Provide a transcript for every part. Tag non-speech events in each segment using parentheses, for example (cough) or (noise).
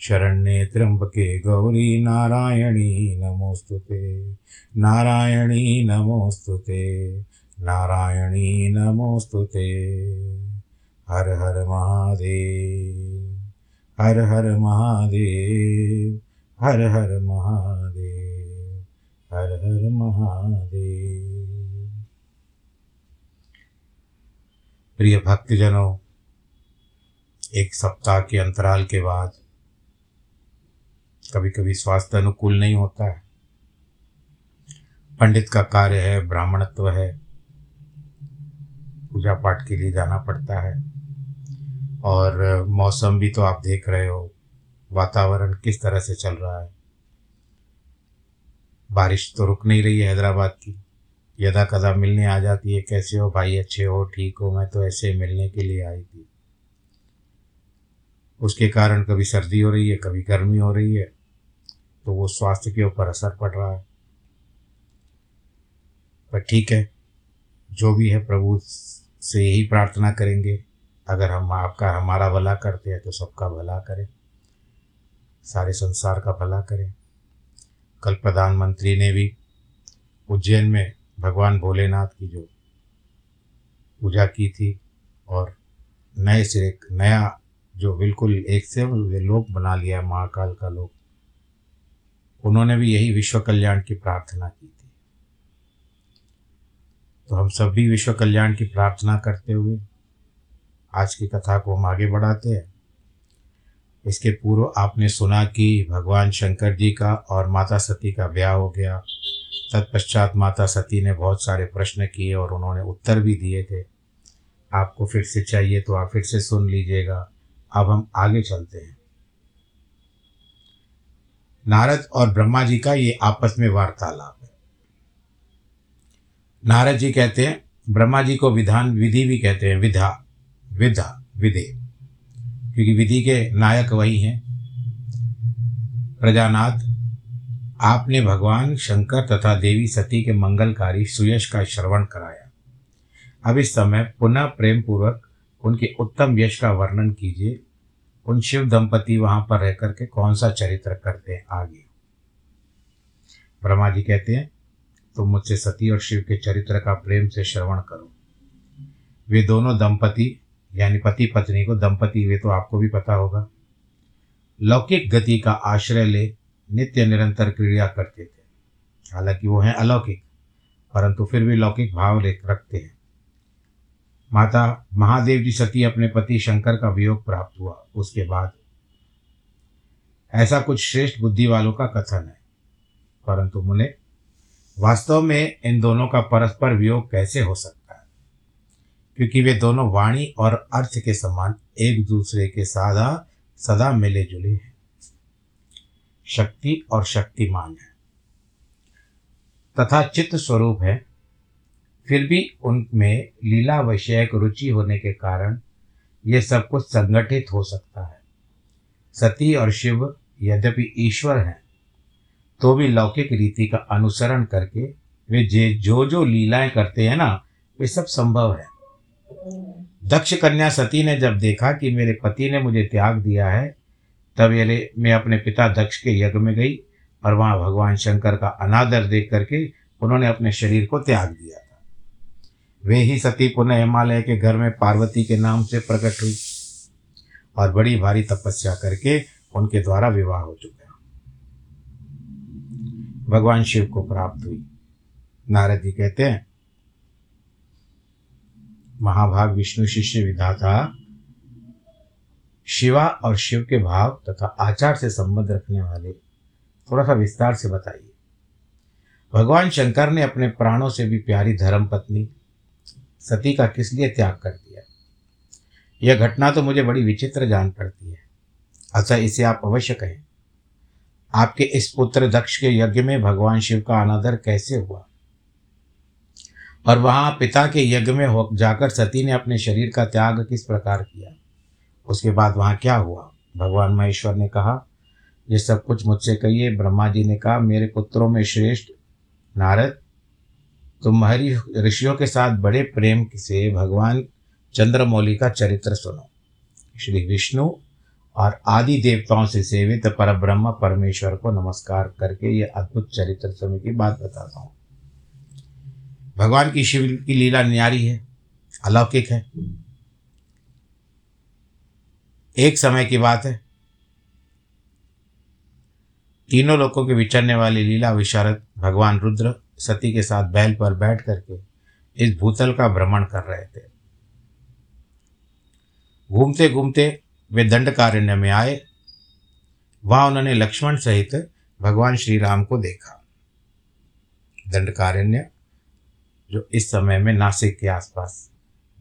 शरण्ये त्र्यम्बके गौरी नारायणी नमोऽस्तु ते। नारायणी नमोऽस्तु ते। नारायणी नमोऽस्तु ते। हर हर महादेव। हर हर महादेव। हर हर महादेव। हर हर महादेव। प्रिय भक्तजनों, एक सप्ताह के अंतराल के बाद कभी कभी स्वास्थ्य अनुकूल नहीं होता है। पंडित का कार्य है, ब्राह्मणत्व है। पूजा पाठ के लिए जाना पड़ता है। और मौसम भी तो आप देख रहे हो, वातावरण किस तरह से चल रहा है। बारिश तो रुक नहीं रही है हैदराबाद की। यदा कदा मिलने आ जाती है, कैसे हो भाई? अच्छे हो? ठीक हो? मैं तो ऐसे मिलने के लिए आई थी। उसके कारण कभी सर्दी हो रही है, कभी गर्मी हो रही है। तो वो स्वास्थ्य के ऊपर असर पड़ रहा है। पर ठीक है, जो भी है प्रभु से यही प्रार्थना करेंगे। अगर हम आपका हमारा भला करते हैं तो सबका भला करें। सारे संसार का भला करें। कल प्रधानमंत्री ने भी उज्जैन में भगवान भोलेनाथ की जो पूजा की थी और नए सिरे, नया जो बिल्कुल एक से लोक बना लिया, महाकाल का लोक उन्होंने भी यही विश्व कल्याण की प्रार्थना की थी। तो हम सब भी विश्व कल्याण की प्रार्थना करते हुए आज की कथा को हम आगे बढ़ाते हैं। इसके पूर्व आपने सुना कि भगवान शंकर जी का और माता सती का ब्याह हो गया। तत्पश्चात माता सती ने बहुत सारे प्रश्न किए और उन्होंने उत्तर भी दिए थे। आपको फिर से चाहिए तो आप फिर से सुन लीजिएगा। अब हम आगे चलते हैं। नारद और ब्रह्मा जी का ये आपस में वार्तालाप है। नारद जी कहते हैं, ब्रह्मा जी को विधान, विधि भी कहते हैं, विधा विधा, विधे। क्योंकि विधि के नायक वही हैं। प्रजानाथ, आपने भगवान शंकर तथा देवी सती के मंगलकारी सुयश का श्रवण कराया। अब इस समय पुनः प्रेम पूर्वक उनके उत्तम यश का वर्णन कीजिए। उन शिव दंपति वहाँ पर रह करके कौन सा चरित्र करते हैं आगे? ब्रह्मा जी कहते हैं, तुम मुझसे सती और शिव के चरित्र का प्रेम से श्रवण करो। वे दोनों दंपति, यानी पति पत्नी को दंपति, वे तो आपको भी पता होगा, लौकिक गति का आश्रय ले नित्य निरंतर क्रिया करते थे। हालाँकि वो हैं अलौकिक, परंतु फिर भी लौकिक भाव रखते हैं। माता महादेव जी सती अपने पति शंकर का वियोग प्राप्त हुआ। उसके बाद ऐसा कुछ श्रेष्ठ बुद्धि वालों का कथन है। परंतु मुने वास्तव में इन दोनों का परस्पर वियोग कैसे हो सकता है? क्योंकि वे दोनों वाणी और अर्थ के समान एक दूसरे के साधा सदा मिले जुले हैं। शक्ति और शक्तिमान है। तथा चित्त स्वरूप है। फिर भी उनमें लीला विषयक रुचि होने के कारण ये सब कुछ संगठित हो सकता है। सती और शिव यद्यपि ईश्वर हैं तो भी लौकिक रीति का अनुसरण करके वे जे जो जो लीलाएँ करते हैं ना, वे सब संभव है। दक्ष कन्या सती ने जब देखा कि मेरे पति ने मुझे त्याग दिया है, तब ये मैं अपने पिता दक्ष के यज्ञ में गई और वहाँ भगवान शंकर का अनादर देख करके उन्होंने अपने शरीर को त्याग दिया। वे ही सती पुनः हिमालय के घर में पार्वती के नाम से प्रकट हुई और बड़ी भारी तपस्या करके उनके द्वारा विवाह हो चुका भगवान शिव को प्राप्त हुई। नारद जी कहते हैं, महाभाग विष्णु शिष्य विधाता, शिवा और शिव के भाव तथा आचार से संबंध रखने वाले थोड़ा सा विस्तार से बताइए। भगवान शंकर ने अपने प्राणों से भी प्यारी धर्म पत्नी सती का किस लिए त्याग कर दिया? यह घटना तो मुझे बड़ी विचित्र जान पड़ती है। अच्छा इसे आप अवश्य कहें। आपके इस पुत्र दक्ष के यज्ञ में भगवान शिव का अनादर कैसे हुआ? और वहाँ पिता के यज्ञ में जाकर सती ने अपने शरीर का त्याग किस प्रकार किया? उसके बाद वहाँ क्या हुआ? भगवान महेश्वर ने कहा, ये सब कुछ मुझसे कहिए। ब्रह्मा जी ने कहा, मेरे पुत्रों में श्रेष्ठ नारद तुम हरि ऋषियों के साथ बड़े प्रेम से भगवान चंद्रमौली का चरित्र सुनो। श्री विष्णु और आदि देवताओं से सेवित पर ब्रह्म परमेश्वर को नमस्कार करके ये अद्भुत चरित्र समय की बात बताता हूँ। भगवान की शिव की लीला न्यारी है, अलौकिक है। एक समय की बात है। तीनों लोगों के विचरने वाली लीला विशारद, भगवान रुद्र सती के साथ बैल पर बैठ करके इस भूतल का भ्रमण कर रहे थे। घूमते घूमते वे दंडकारण्य में आए। वहाँ उन्होंने लक्ष्मण सहित भगवान श्री राम को देखा। दंडकारण्य, जो इस समय में नासिक के आसपास,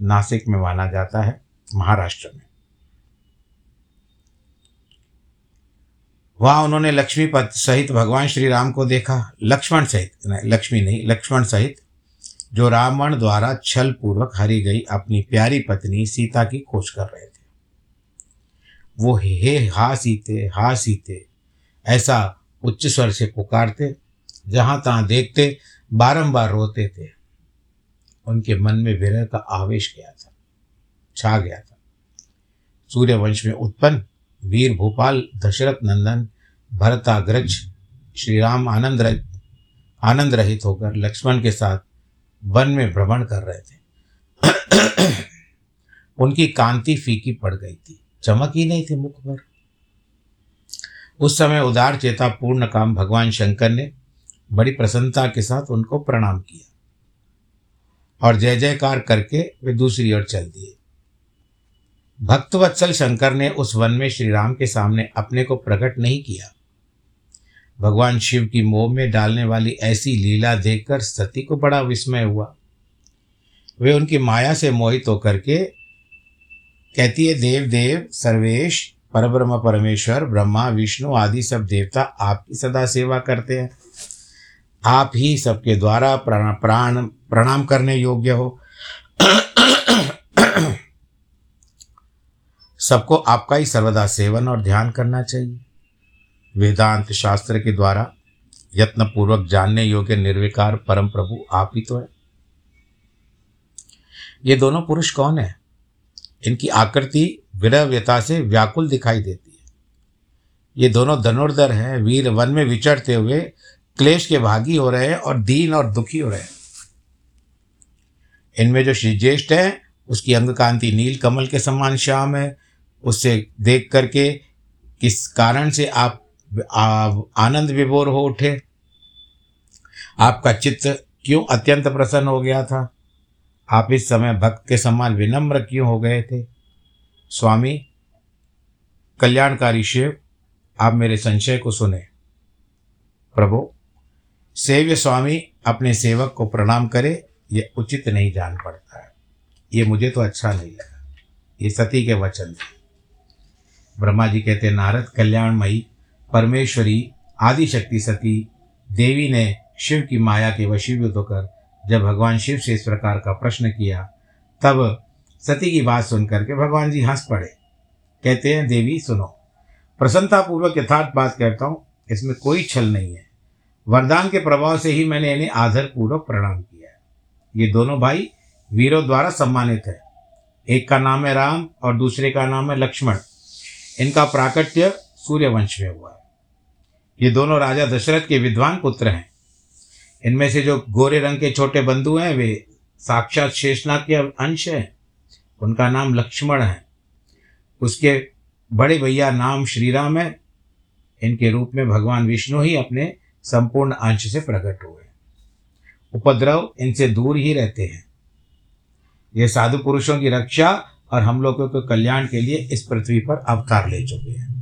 नासिक में माना जाता है, महाराष्ट्र में। वहाँ उन्होंने लक्ष्मी पद सहित भगवान श्री राम को देखा। लक्ष्मण सहित नहीं लक्ष्मी नहीं, लक्ष्मण सहित, जो रावण द्वारा छल पूर्वक हरी गई अपनी प्यारी पत्नी सीता की खोज कर रहे थे। वो हे, हा सीते हा सीते, ऐसा उच्च स्वर से पुकारते, जहाँ तहाँ देखते, बारंबार रोते थे। उनके मन में विरह का आवेश गया था, छा गया था। सूर्यवंश में उत्पन्न वीर भोपाल दशरथ नंदन भरताग्रज श्री राम आनंद रह, आनंद रहित होकर लक्ष्मण के साथ वन में भ्रमण कर रहे थे। (clears throat) उनकी कांति फीकी पड़ गई थी। चमक ही नहीं थी मुख पर। उस समय उदार चेता पूर्ण काम भगवान शंकर ने बड़ी प्रसन्नता के साथ उनको प्रणाम किया और जय जयकार करके वे दूसरी ओर चल दिए। भक्तवत्सल शंकर ने उस वन में श्री राम के सामने अपने को प्रकट नहीं किया। भगवान शिव की मोह में डालने वाली ऐसी लीला देखकर सती को बड़ा विस्मय हुआ। वे उनकी माया से मोहित होकर के कहती है, देव देव, सर्वेश, परब्रह्म, परमेश्वर, ब्रह्मा, विष्णु आदि सब देवता आपकी सदा सेवा करते हैं। आप ही सबके द्वारा प्राण प्राण, प्रणाम करने योग्य हो। सबको आपका ही सर्वदा सेवन और ध्यान करना चाहिए। वेदांत शास्त्र के द्वारा यत्न पूर्वक जानने योग्य निर्विकार परम प्रभु आप ही तो है। ये दोनों पुरुष कौन है? इनकी आकृति विरव्यता से व्याकुल दिखाई देती है। ये दोनों धनुर्धर हैं, वीर वन में विचरते हुए क्लेश के भागी हो रहे हैं और दीन और दुखी हो रहे हैं। इनमें जो श्री ज्येष्ठ है, उसकी अंग कांति नील कमल के समान श्याम है उससे देख करके किस कारण से आप आनंद विभोर हो उठे? आपका चित्त क्यों अत्यंत प्रसन्न हो गया था? आप इस समय भक्त के समान विनम्र क्यों हो गए थे? स्वामी, कल्याणकारी शिव, आप मेरे संशय को सुने। प्रभु, सेव्य स्वामी अपने सेवक को प्रणाम करे, ये उचित नहीं जान पड़ता। है ये मुझे तो अच्छा नहीं लगा। ये सती के वचन थे। ब्रह्मा जी कहते नारद कल्याणमयी, परमेश्वरी, आदिशक्ति सती, देवी ने शिव की माया के वशीभूत होकर जब भगवान शिव से इस प्रकार का प्रश्न किया, तब सती की बात सुन करके भगवान जी हंस पड़े। कहते हैं, देवी, सुनो, प्रसन्नतापूर्वक यथार्थ बात कहता हूँ, इसमें कोई छल नहीं है। वरदान के प्रभाव से ही मैंने इन्हें आदर पूर्वक प्रणाम किया है। ये दोनों भाई वीरों द्वारा सम्मानित है। एक का नाम है राम और दूसरे का नाम है लक्ष्मण। इनका प्राकट्य सूर्यवंश में हुआ है। ये दोनों राजा दशरथ के विद्वान पुत्र हैं। इनमें से जो गोरे रंग के छोटे बंधु हैं, वे साक्षात शेषनाग के अंश हैं। उनका नाम लक्ष्मण है। उसके बड़े भैया नाम श्रीराम है। इनके रूप में भगवान विष्णु ही अपने संपूर्ण अंश से प्रकट हुए उपद्रव इनसे दूर ही रहते हैं। ये साधु पुरुषों की रक्षा और हम लोगों के कल्याण के लिए इस पृथ्वी पर अवतार ले चुके हैं।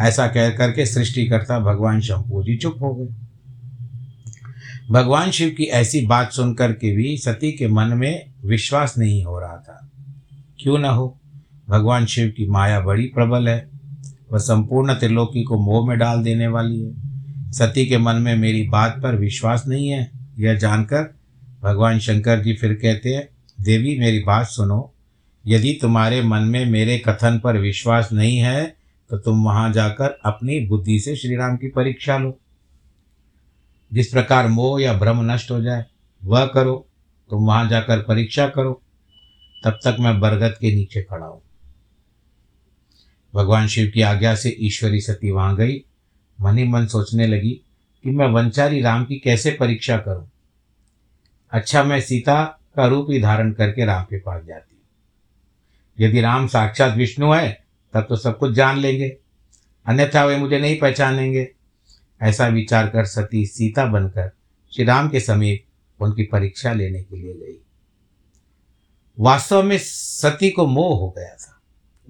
ऐसा कह करके सृष्टिकर्ता भगवान शंभू जी चुप हो गए। भगवान शिव की ऐसी बात सुनकर के भी सती के मन में विश्वास नहीं हो रहा था। क्यों न हो? भगवान शिव की माया बड़ी प्रबल है। वह संपूर्ण त्रिलोकी को मोह में डाल देने वाली है। सती के मन में मेरी बात पर विश्वास नहीं है। यह जानकर भगवान शंकर जी फिर कहते हैं, देवी, मेरी बात सुनो। यदि तुम्हारे मन में मेरे कथन पर विश्वास नहीं है तो तुम वहाँ जाकर अपनी बुद्धि से श्री राम की परीक्षा लो। जिस प्रकार मोह या भ्रम नष्ट हो जाए, वह करो। तुम वहाँ जाकर परीक्षा करो। तब तक मैं बरगद के नीचे खड़ा हूँ। भगवान शिव की आज्ञा से ईश्वरी सती वहाँ गई। मन ही मन सोचने लगी कि मैं वंचारी राम की कैसे परीक्षा करूँ। अच्छा मैं सीता का रूप ही धारण करके राम के पास जाती। यदि राम साक्षात विष्णु है, तब तो सब कुछ जान लेंगे। अन्यथा वे मुझे नहीं पहचानेंगे। ऐसा विचार कर सती सीता बनकर श्री राम के समीप उनकी परीक्षा लेने के लिए गई। वास्तव में सती को मोह हो गया था।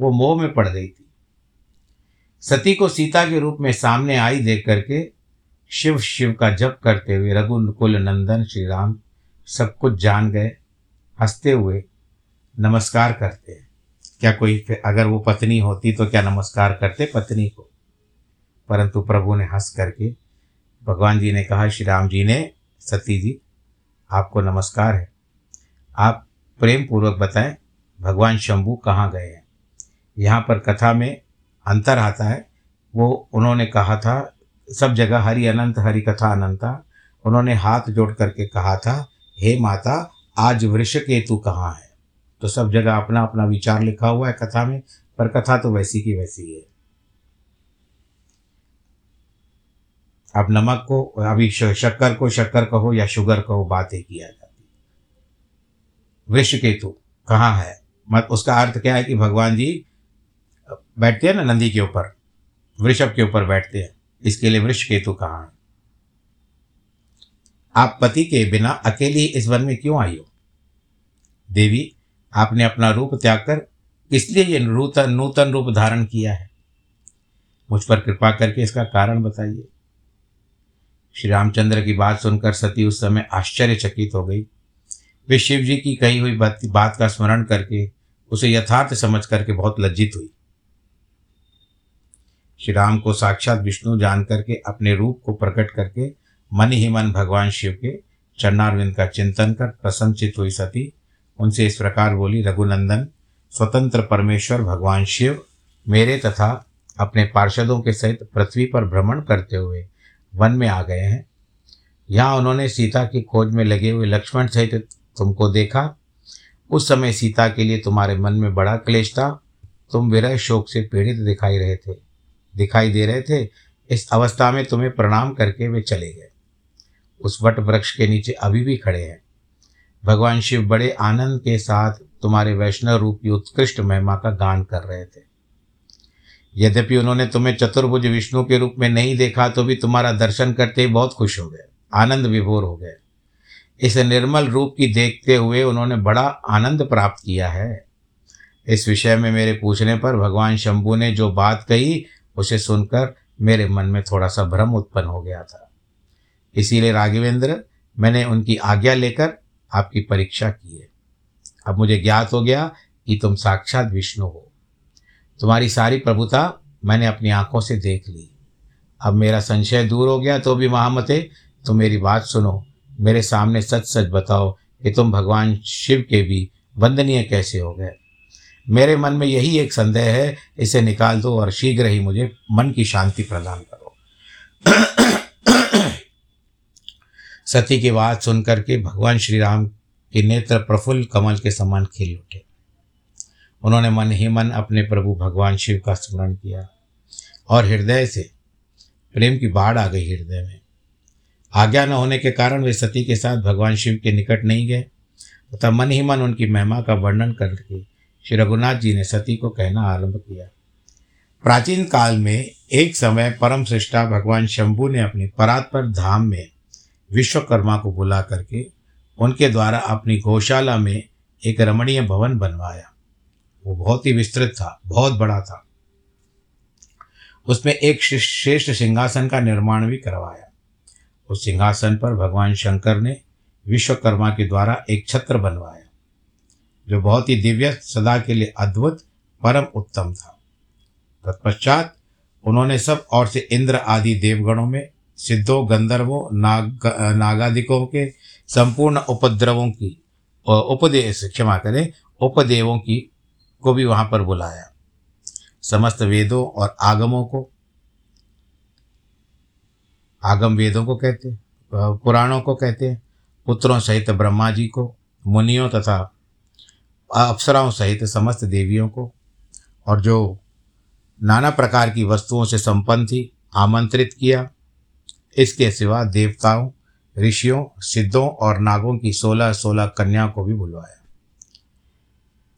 वो मोह में पड़ गई थी। सती को सीता के रूप में सामने आई देख करके शिव शिव का जप करते हुए रघुकुल नंदन श्री राम सब कुछ जान गए, हँसते हुए नमस्कार करते हैं। क्या कोई अगर वो पत्नी होती तो क्या नमस्कार करते पत्नी को? परंतु प्रभु ने हंस करके, भगवान जी ने कहा, श्री राम जी ने, सती जी, आपको नमस्कार है। आप प्रेम पूर्वक बताएँ, भगवान शंभू कहाँ गए हैं? यहाँ पर कथा में अंतर आता है। वो, उन्होंने कहा था, सब जगह हरि अनंत, हरि कथा अनंता। उन्होंने हाथ जोड़ करके कहा था, हे माता, आज वृक्ष केतु कहाँ है? तो सब जगह अपना अपना विचार लिखा हुआ है कथा में, पर कथा तो वैसी की वैसी है अब नमक को, अभी शक्कर को, शक्कर कहो या शुगर कहो, बातें किया जाती वृक्ष केतु कहाँ है? मत, उसका अर्थ क्या है कि भगवान जी बैठते हैं ना नंदी के ऊपर, वृषभ के ऊपर बैठते हैं, इसके लिए वृक्ष केतु कहाँ है? आप पति के बिना अकेली इस वन में क्यों आई हो? देवी आपने अपना रूप त्याग कर, इसलिए ये नूतन नूतन रूप धारण किया है। मुझ पर कृपा करके इसका कारण बताइए। श्री रामचंद्र की बात सुनकर सती उस समय आश्चर्यचकित हो गई। वे शिव जी की कही हुई बात का स्मरण करके, उसे यथार्थ समझ करके बहुत लज्जित हुई। श्री राम को साक्षात विष्णु जान करके, अपने रूप को प्रकट करके, मन ही मन भगवान शिव के चरणारविंद का चिंतन कर प्रसन्नचित हुई सती। उनसे इस प्रकार बोली, रघुनंदन, स्वतंत्र परमेश्वर, भगवान शिव, मेरे तथा अपने पार्षदों के सहित पृथ्वी पर भ्रमण करते हुए वन में आ गए हैं। यहाँ उन्होंने सीता की खोज में लगे हुए लक्ष्मण सहित तुमको देखा। उस समय सीता के लिए तुम्हारे मन में बड़ा क्लेश था। तुम विरह शोक से पीड़ित दिखाई रहे थे, दिखाई दे रहे थे। इस अवस्था में तुम्हें प्रणाम करके वे चले गए। उस वट वृक्ष के नीचे अभी भी खड़े हैं। भगवान शिव बड़े आनंद के साथ तुम्हारे वैष्णव रूप उत्कृष्ट महिमा का गान कर रहे थे। यद्यपि उन्होंने तुम्हें चतुर्भुज विष्णु के रूप में नहीं देखा तो भी तुम्हारा दर्शन करते ही बहुत खुश हो गए, आनंद विभोर हो गए। इस निर्मल रूप की देखते हुए उन्होंने बड़ा आनंद प्राप्त किया है। इस विषय में मेरे पूछने पर भगवान शंभु ने जो बात कही, उसे सुनकर मेरे मन में थोड़ा सा भ्रम उत्पन्न हो गया था। इसीलिए राघवेंद्र, मैंने उनकी आज्ञा लेकर आपकी परीक्षा की है। अब मुझे ज्ञात हो गया कि तुम साक्षात विष्णु हो। तुम्हारी सारी प्रभुता मैंने अपनी आँखों से देख ली। अब मेरा संशय दूर हो गया तो भी महामते तुम मेरी बात सुनो। मेरे सामने सच सच बताओ कि तुम भगवान शिव के भी वंदनीय कैसे हो गए। मेरे मन में यही एक संदेह है, इसे निकाल दो और शीघ्र ही मुझे मन की शांति प्रदान करो। सती की बात सुनकर के भगवान श्री राम के नेत्र प्रफुल्ल कमल के समान खिल उठे। उन्होंने मन ही मन अपने प्रभु भगवान शिव का स्मरण किया और हृदय से प्रेम की बाढ़ आ गई हृदय में। आज्ञा न होने के कारण वे सती के साथ भगवान शिव के निकट नहीं गए, तथा मन ही मन उनकी महिमा का वर्णन करके श्री रघुनाथ जी ने सती को कहना आरंभ किया। प्राचीन काल में एक समय परम श्रेष्ठा भगवान शंभु ने अपनी परात्पर धाम में विश्वकर्मा को बुला करके उनके द्वारा अपनी गौशाला में एक रमणीय भवन बनवाया। वो बहुत ही विस्तृत था, बहुत बड़ा था। उसमें एक श्रेष्ठ सिंहासन का निर्माण भी करवाया। उस सिंहासन पर भगवान शंकर ने विश्वकर्मा के द्वारा एक छत्र बनवाया, जो बहुत ही दिव्य, सदा के लिए अद्भुत, परम उत्तम था। तत्पश्चात उन्होंने सब और से इंद्र आदि देवगणों में सिद्धों गंधर्वों, नाग, नागादिकों के संपूर्ण उपद्रवों की उपदेश, क्षमा करें, उपदेवों की, को भी वहाँ पर बुलाया। समस्त वेदों और आगमों को, आगम वेदों को कहते पुराणों को कहते हैं पुत्रों सहित ब्रह्मा जी को, मुनियों तथा अप्सराओं सहित समस्त देवियों को, और जो नाना प्रकार की वस्तुओं से संपन्न थी, आमंत्रित किया इसके सिवा देवताओं, ऋषियों, सिद्धों और नागों की सोलह सोलह कन्या को भी बुलवाया।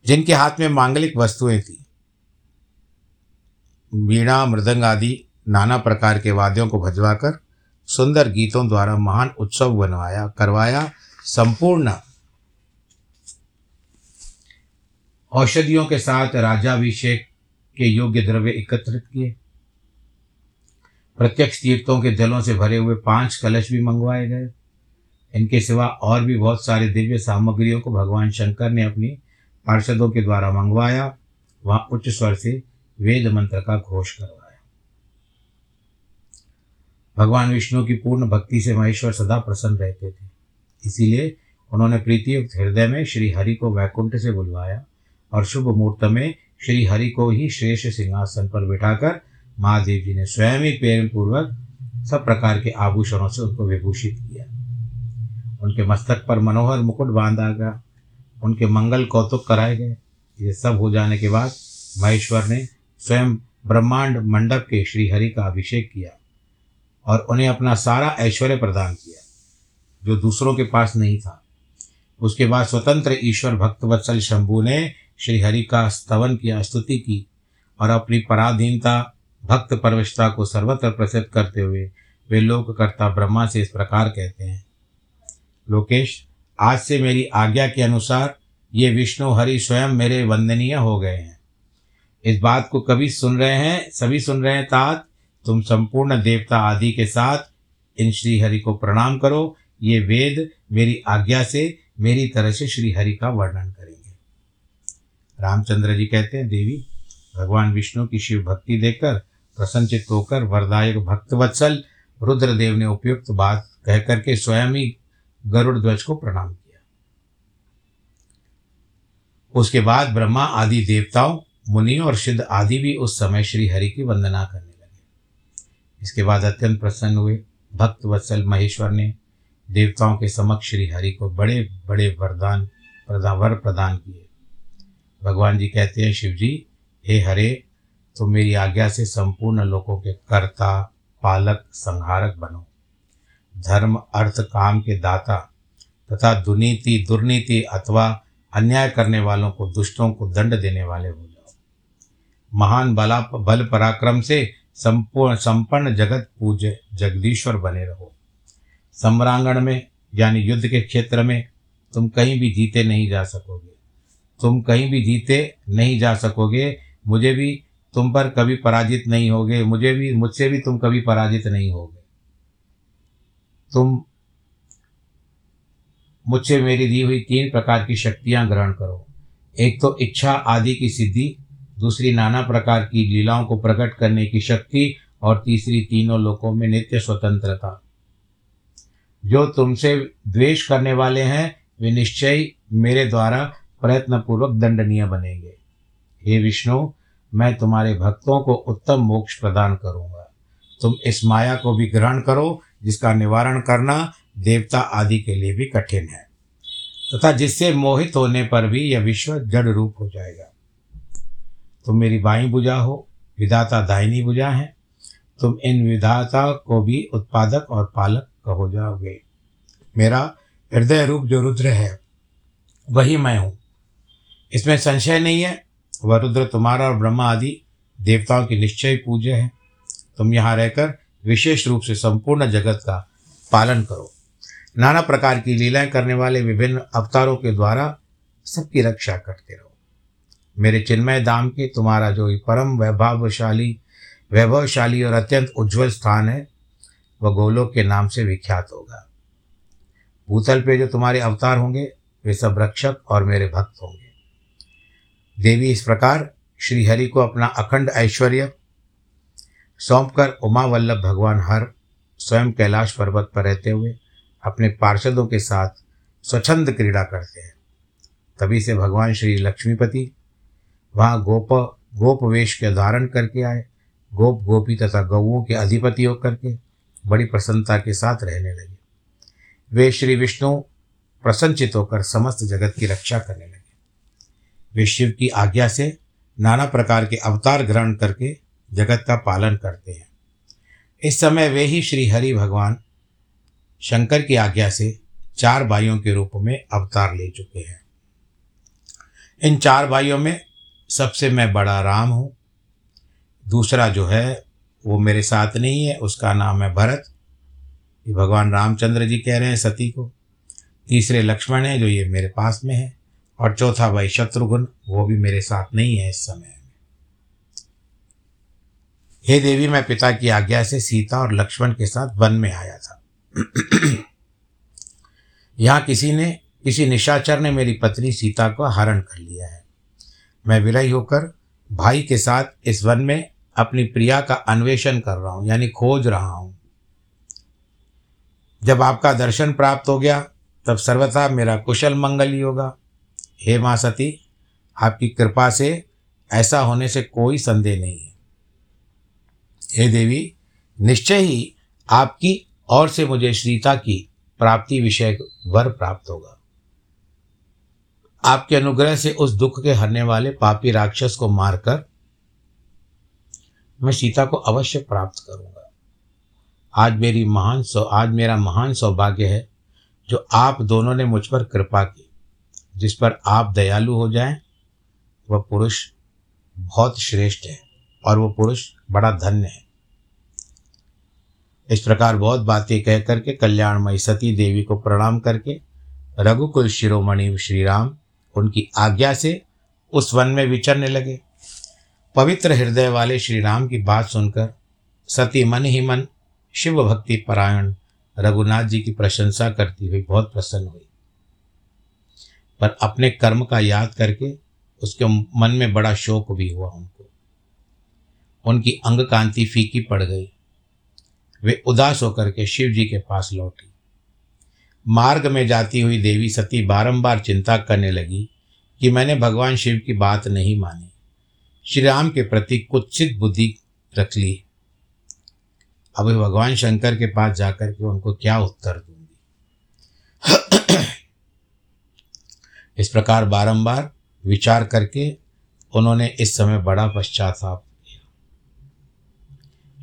जिनके हाथ में मांगलिक वस्तुएँ थी। वीणा, मृदंग आदि नाना प्रकार के वाद्यों को भजवाकर सुंदर गीतों द्वारा महान उत्सव बनवाया, करवाया, संपूर्ण औषधियों के साथ राजाभिषेक के योग्य द्रव्य एकत्रित किए। प्रत्यक्ष तीर्थों के जलों से भरे हुए पाँच कलश भी मंगवाए गए। इनके सिवा और भी बहुत सारे दिव्य सामग्रियों को भगवान शंकर ने अपनी पार्षदों के द्वारा मंगवाया। वहाँ उच्च स्वर से वेद मंत्र का घोष करवाया। भगवान विष्णु की पूर्ण भक्ति से महेश्वर सदा प्रसन्न रहते थे। इसीलिए उन्होंने प्रीतियुक्त हृदय में श्री हरि को वैकुंठ से बुलवाया और शुभ मुहूर्त में श्री हरि को ही श्रेष्ठ सिंहासन पर बिठाकर महादेव जी ने स्वयं ही प्रेम पूर्वक सब प्रकार के आभूषणों से उनको विभूषित किया। उनके मस्तक पर मनोहर मुकुट बांधा गया। उनके मंगल कौतुक कराए गए। ये सब हो जाने के बाद महेश्वर ने स्वयं ब्रह्मांड मंडप के श्री हरि का अभिषेक किया और उन्हें अपना सारा ऐश्वर्य प्रदान किया, जो दूसरों के पास नहीं था। उसके बाद स्वतंत्र ईश्वर भक्तवत्सल शंभु ने श्री हरि का स्तवन किया, स्तुति की और अपनी पराधीनता भक्त परवशता को सर्वत्र प्रसिद्ध करते हुए वे लोककर्ता ब्रह्मा से इस प्रकार कहते हैं। लोकेश, आज से मेरी आज्ञा के अनुसार ये विष्णु हरि स्वयं मेरे वंदनीय हो गए हैं। इस बात को कभी सुन रहे हैं, सभी सुन रहे हैं तात, तुम संपूर्ण देवता आदि के साथ इन श्री हरि को प्रणाम करो। ये वेद मेरी आज्ञा से मेरी तरह से श्री हरि का वर्णन करेंगे। रामचंद्र जी कहते हैं, देवी, भगवान विष्णु की शिव भक्ति देखकर प्रसन्नचित होकर वरदायक भक्तवत्सल रुद्रदेव ने उपयुक्त बात कह करके स्वयं ही गरुड़ ध्वज को प्रणाम किया। उसके बाद ब्रह्मा आदि देवताओं, मुनियों और सिद्ध आदि भी उस समय श्री हरि की वंदना करने लगे। इसके बाद अत्यंत प्रसन्न हुए। भक्त वत्सल महेश्वर ने देवताओं के समक्ष श्री हरि को बड़े बड़े वरदान वर प्रदान किए। भगवान जी कहते हैं शिव जी हे हरे तो मेरी आज्ञा से संपूर्ण लोगों के कर्ता, पालक, संहारक बनो। धर्म, अर्थ, काम के दाता तथा दुनीति, दुर्नीति अथवा अन्याय करने वालों को दुष्टों को दंड देने वाले हो जाओ। महान बला, बल पराक्रम से संपूर्ण, संपन्न जगत पूज्य जगदीश्वर बने रहो। सम्रांगण में, यानी युद्ध के क्षेत्र में, तुम कहीं भी जीते नहीं जा सकोगे। तुम कहीं भी जीते नहीं जा सकोगे। मुझे भी तुम पर कभी पराजित नहीं होगे, मुझे भी, मुझसे भी तुम कभी पराजित नहीं होगे। तुम, मुझसे मेरी दी हुई तीन प्रकार की शक्तियाँ ग्रहण करो। एक तो इच्छा आदि की सिद्धि, दूसरी नाना प्रकार की लीलाओं को प्रकट करने की शक्ति, और तीसरी तीनों लोकों में नित्य स्वतंत्रता। जो तुमसे द्वेष करने वाले हैं, वे निश्चय मेरे द्वारा प्रयत्नपूर्वक दंडनीय बनेंगे। हे विष्णु मैं तुम्हारे भक्तों को उत्तम मोक्ष प्रदान करूँगा। तुम इस माया को भी ग्रहण करो, जिसका निवारण करना देवता आदि के लिए भी कठिन है। तथा जिससे मोहित होने पर भी यह विश्व जड़ रूप हो जाएगा। तुम मेरी बाई बुझा हो, विधाता दाहिनी बुझा है। तुम इन विधाता को भी उत्पादक और पालक कहो जाओगे। मेरा हृदय रूप जो रुद्र है, वही मैं हूँ। इसमें संशय नहीं है वह रुद्र तुम्हारा और ब्रह्मा आदि देवताओं की निश्चय पूज्य है। तुम यहाँ रहकर विशेष रूप से संपूर्ण जगत का पालन करो। नाना प्रकार की लीलाएँ करने वाले विभिन्न अवतारों के द्वारा सबकी रक्षा करते रहो। मेरे चिन्मय धाम के तुम्हारा जो परम वैभवशाली वैभवशाली और अत्यंत उज्जवल स्थान है, वह गोलोक के नाम से विख्यात होगा। भूतल पे जो तुम्हारे अवतार होंगे, वे सब रक्षक और मेरे भक्त होंगे। देवी इस प्रकार श्रीहरि को अपना अखंड ऐश्वर्य सौंपकर उमा वल्लभ भगवान हर स्वयं कैलाश पर्वत पर रहते हुए अपने पार्षदों के साथ स्वच्छंद क्रीड़ा करते हैं। तभी से भगवान श्री लक्ष्मीपति वहाँ गोप गोप वेश के धारण करके आए। गोप, गोपी तथा गौओं के अधिपति होकर के बड़ी प्रसन्नता के साथ रहने लगे। वे श्री विष्णु प्रसन्नचित होकर समस्त जगत की रक्षा करने लगे। वे शिव की आज्ञा से नाना प्रकार के अवतार ग्रहण करके जगत का पालन करते हैं। इस समय वे ही श्री हरि भगवान शंकर की आज्ञा से चार भाइयों के रूप में अवतार ले चुके हैं। इन चार भाइयों में सबसे मैं बड़ा राम हूँ। दूसरा जो है, वो मेरे साथ नहीं है, उसका नाम है भरत। ये भगवान रामचंद्र जी कह रहे हैं सती को। तीसरे लक्ष्मण हैं जो ये मेरे पास में है। और चौथा भाई शत्रुघ्न, वो भी मेरे साथ नहीं है इस समय। हे देवी, मैं पिता की आज्ञा से सीता और लक्ष्मण के साथ वन में आया था। (clears throat) यहाँ किसी ने, किसी निशाचर ने मेरी पत्नी सीता को हरण कर लिया है। मैं विलय होकर भाई के साथ इस वन में अपनी प्रिया का अन्वेषण कर रहा हूँ, यानी खोज रहा हूँ। जब आपका दर्शन प्राप्त हो गया, तब सर्वथा मेरा कुशल मंगल ही होगा। हे माँ सती आपकी कृपा से ऐसा होने से कोई संदेह नहीं है। हे देवी, निश्चय ही आपकी ओर से मुझे श्रीता की प्राप्ति विषय वर प्राप्त होगा। आपके अनुग्रह से उस दुख के हरने वाले पापी राक्षस को मारकर मैं सीता को अवश्य प्राप्त करूँगा। आज मेरी महान सौ, आज मेरा महान सौभाग्य है जो आप दोनों ने मुझ पर कृपा की। जिस पर आप दयालु हो जाएँ, वह पुरुष बहुत श्रेष्ठ है और वह पुरुष बड़ा धन्य है। इस प्रकार बहुत बातें कह करके कल्याणमयी सती देवी को प्रणाम करके रघुकुल शिरोमणि श्री राम उनकी आज्ञा से उस वन में विचरने लगे। पवित्र हृदय वाले श्री राम की बात सुनकर सती मन ही मन शिव भक्ति परायण रघुनाथ जी की प्रशंसा करती हुई बहुत प्रसन्न हुई। पर अपने कर्म का याद करके उसके मन में बड़ा शोक भी हुआ उनको। उनकी अंग कांति फीकी पड़ गई। वे उदास होकर के शिव जी के पास लौटी। मार्ग में जाती हुई देवी सती बारंबार चिंता करने लगी कि मैंने भगवान शिव की बात नहीं मानी। श्री राम के प्रति कुत्सित बुद्धि रख ली। अब भगवान शंकर के पास जाकर के उनको क्या उत्तर दूँगी इस प्रकार बारंबार विचार करके उन्होंने इस समय बड़ा पश्चाताप किया।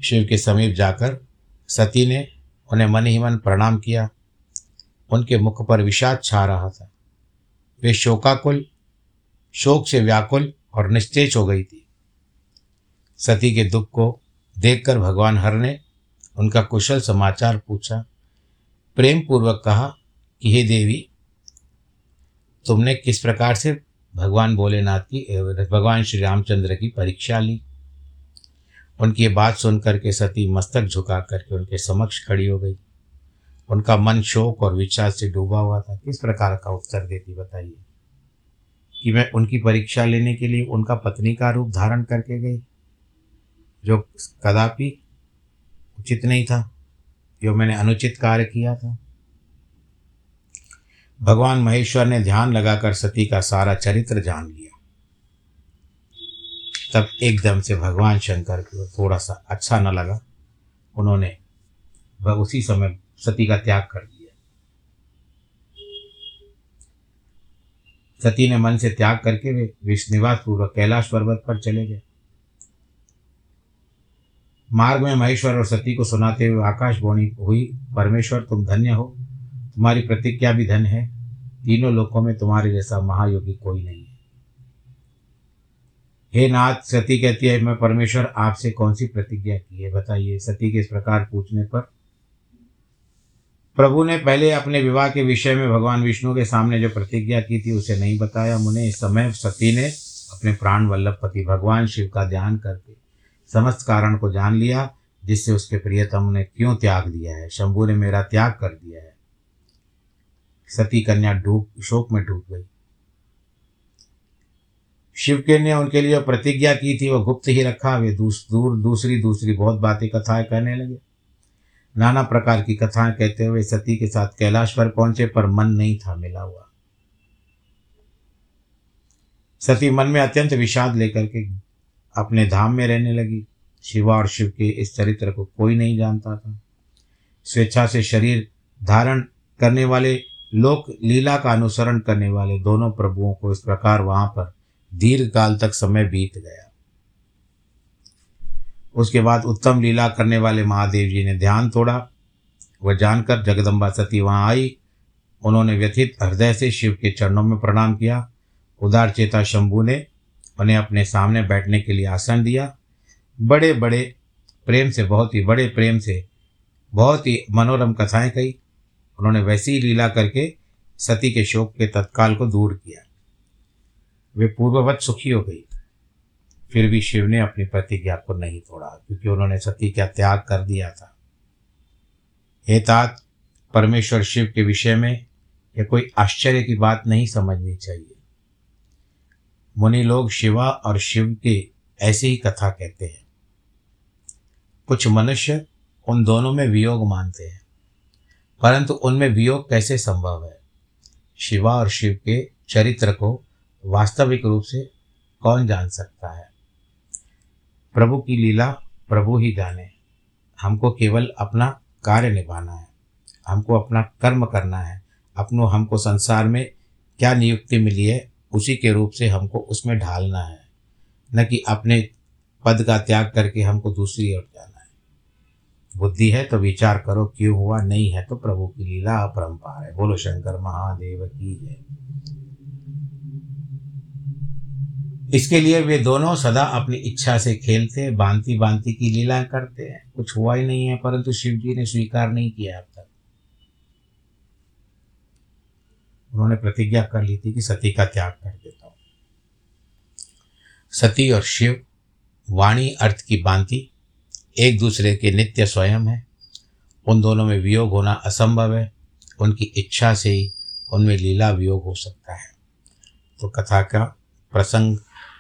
शिव के समीप जाकर सती ने उन्हें मन ही मन प्रणाम किया। उनके मुख पर विषाद छा रहा था। वे शोकाकुल, शोक से व्याकुल और निश्चेच हो गई थी। सती के दुख को देखकर भगवान हर ने उनका कुशल समाचार पूछा। प्रेम पूर्वक कहा कि, हे देवी तुमने किस प्रकार से भगवान भोलेनाथ की भगवान श्री रामचंद्र की परीक्षा ली? उनकी बात सुन करके सती मस्तक झुका करके उनके समक्ष खड़ी हो गई। उनका मन शोक और विचार से डूबा हुआ था। किस प्रकार का उत्तर देती बताइए? कि मैं उनकी परीक्षा लेने के लिए उनका पत्नी का रूप धारण करके गई, जो कदापि उचित नहीं था, जो मैंने अनुचित कार्य किया था। भगवान महेश्वर ने ध्यान लगाकर सती का सारा चरित्र जान लिया। तब एकदम से भगवान शंकर को थोड़ा सा अच्छा न लगा। उन्होंने वह उसी समय सती का त्याग कर दिया। सती ने मन से त्याग करके वे विष्णुवास पूर्वक कैलाश पर्वत पर चले गए। मार्ग में महेश्वर और सती को सुनाते हुए आकाशवाणी हुई, परमेश्वर, तुम धन्य हो। तुम्हारी प्रतिज्ञा भी धन है। तीनों लोकों में तुम्हारे जैसा महायोगी कोई नहीं है। हे नाथ, सती कहती है, मैं परमेश्वर आपसे कौन सी प्रतिज्ञा की है? बताइए। सती के इस प्रकार पूछने पर प्रभु ने पहले अपने विवाह के विषय में भगवान विष्णु के सामने जो प्रतिज्ञा की थी, उसे नहीं बताया। मुने इस समय सती ने अपने प्राण वल्लभ पति भगवान शिव का ध्यान करके समस्त कारण को जान लिया, जिससे उसके प्रियतम ने क्यों त्याग दिया है? शंभु ने मेरा त्याग कर दिया है। सती कन्या डूब शोक में डूब गई। शिव के ने उनके लिए प्रतिज्ञा की थी वह गुप्त ही रखा वे दूस, दूर दूसरी दूसरी बहुत बातें कथाएँ कहने लगे। नाना प्रकार की कथाएँ कहते हुए सती के साथ कैलाश पर पहुँचे पर मन नहीं था मिला हुआ। सती मन में अत्यंत विषाद लेकर के अपने धाम में रहने लगी। शिवा और शिव के इस चरित्र को कोई नहीं जानता था। स्वेच्छा से शरीर धारण करने वाले लोक लीला का अनुसरण करने वाले दोनों प्रभुओं को इस प्रकार वहाँ पर दीर्घ काल तक समय बीत गया। उसके बाद उत्तम लीला करने वाले महादेव जी ने ध्यान तोड़ा। वह जानकर जगदम्बा सती वहाँ आई। उन्होंने व्यथित हृदय से शिव के चरणों में प्रणाम किया। उदार चेता शंभु ने उन्हें अपने सामने बैठने के लिए आसन दिया। बड़े बड़े प्रेम से, बहुत ही बड़े प्रेम से, बहुत ही मनोरम कथाएँ कही। उन्होंने वैसी ही लीला करके सती के शोक के तत्काल को दूर किया। वे पूर्ववत सुखी हो गई। फिर भी शिव ने अपनी प्रतिज्ञा को नहीं तोड़ा, क्योंकि उन्होंने सती का त्याग कर दिया था। हे तात, परमेश्वर शिव के विषय में यह कोई आश्चर्य की बात नहीं समझनी चाहिए। मुनि लोग शिवा और शिव के ऐसी ही कथा कहते हैं। कुछ मनुष्य उन दोनों में वियोग मानते हैं। परंतु उनमें वियोग कैसे संभव है? शिवा और शिव के चरित्र को वास्तविक रूप से कौन जान सकता है? प्रभु की लीला प्रभु ही जाने। हमको केवल अपना कार्य निभाना है। हमको अपना कर्म करना है। अपनों हमको संसार में क्या नियुक्ति मिली है, उसी के रूप से हमको उसमें ढालना है। न कि अपने पद का त्याग करके हमको दूसरी ओर जाना। बुद्धि है तो विचार करो, क्यों हुआ? नहीं है तो प्रभु की लीला अपरंपार है। बोलो, शंकर महादेव की जय। इसके लिए वे दोनों सदा अपनी इच्छा से खेलते हैं बांति बांति की लीला करते हैं। कुछ हुआ ही नहीं है, परंतु शिव जी ने स्वीकार नहीं किया अब तक। उन्होंने प्रतिज्ञा कर ली थी कि सती का त्याग कर देता हूँ। सती और शिव, वाणी अर्थ की बांति एक दूसरे के नित्य स्वयं हैं। उन दोनों में वियोग होना असंभव है। उनकी इच्छा से ही उनमें लीला वियोग हो सकता है। तो कथा का प्रसंग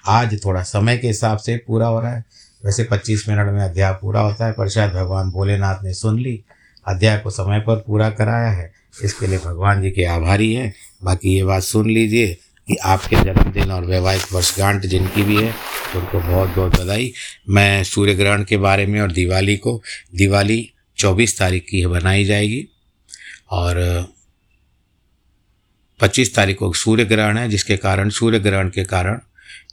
आज थोड़ा समय के हिसाब से पूरा हो रहा है। वैसे 25 मिनट में अध्याय पूरा होता है, पर शायद भगवान भोलेनाथ ने सुन ली। अध्याय को समय पर पूरा कराया है। इसके लिए भगवान जी के आभारी हैं। बाकी ये बात सुन लीजिए। कि आपके जन्मदिन और वैवाहिक वर्षगांठ जिनकी भी है, उनको बहुत बहुत बधाई। मैं सूर्य ग्रहण के बारे में और दिवाली को, दिवाली चौबीस तारीख की बनाई जाएगी और पच्चीस तारीख को सूर्य ग्रहण है, जिसके कारण सूर्य ग्रहण के कारण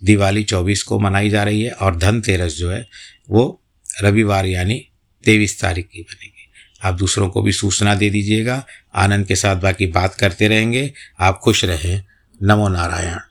दिवाली चौबीस को मनाई जा रही है और धनतेरस जो है, वो रविवार यानी तेईस तारीख की बनेगी। आप दूसरों को भी सूचना दे दीजिएगा, आनंद के साथ बाकी बात करते रहेंगे, आप खुश रहें। नमो नारायण।